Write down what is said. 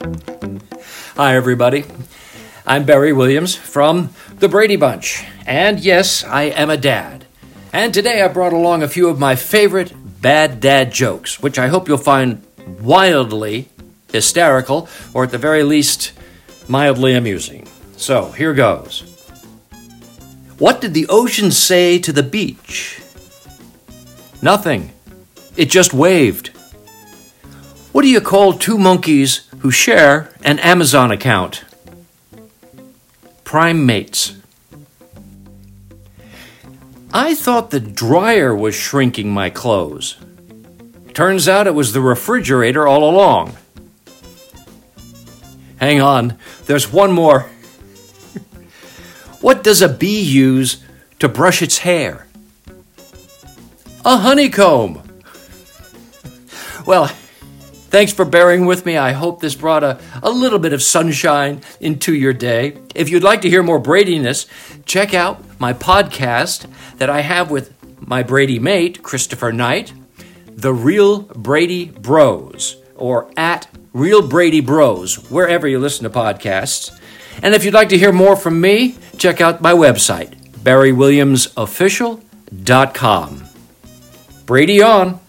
Hi, everybody. I'm Barry Williams from The Brady Bunch. And yes, I am a dad. And today I brought along a few of my favorite bad dad jokes, which I hope you'll find wildly hysterical, or at the very least, mildly amusing. So, here goes. What did the ocean say to the beach? Nothing. It just waved. What do you call two monkeys who share an Amazon account? Prime mates. I thought the dryer was shrinking my clothes. Turns out it was the refrigerator all along. Hang on, there's one more. what does a bee use to brush its hair? A honeycomb. Well, thanks for bearing with me. I hope this brought a, a little bit of sunshine into your day. If you'd like to hear more Bradiness, check out my podcast that I have with my Brady mate, Christopher Knight, The Real Brady Bros, or at Real Brady Bros, wherever you listen to podcasts. And if you'd like to hear more from me, check out my website, barrywilliamsofficial.com. Brady on.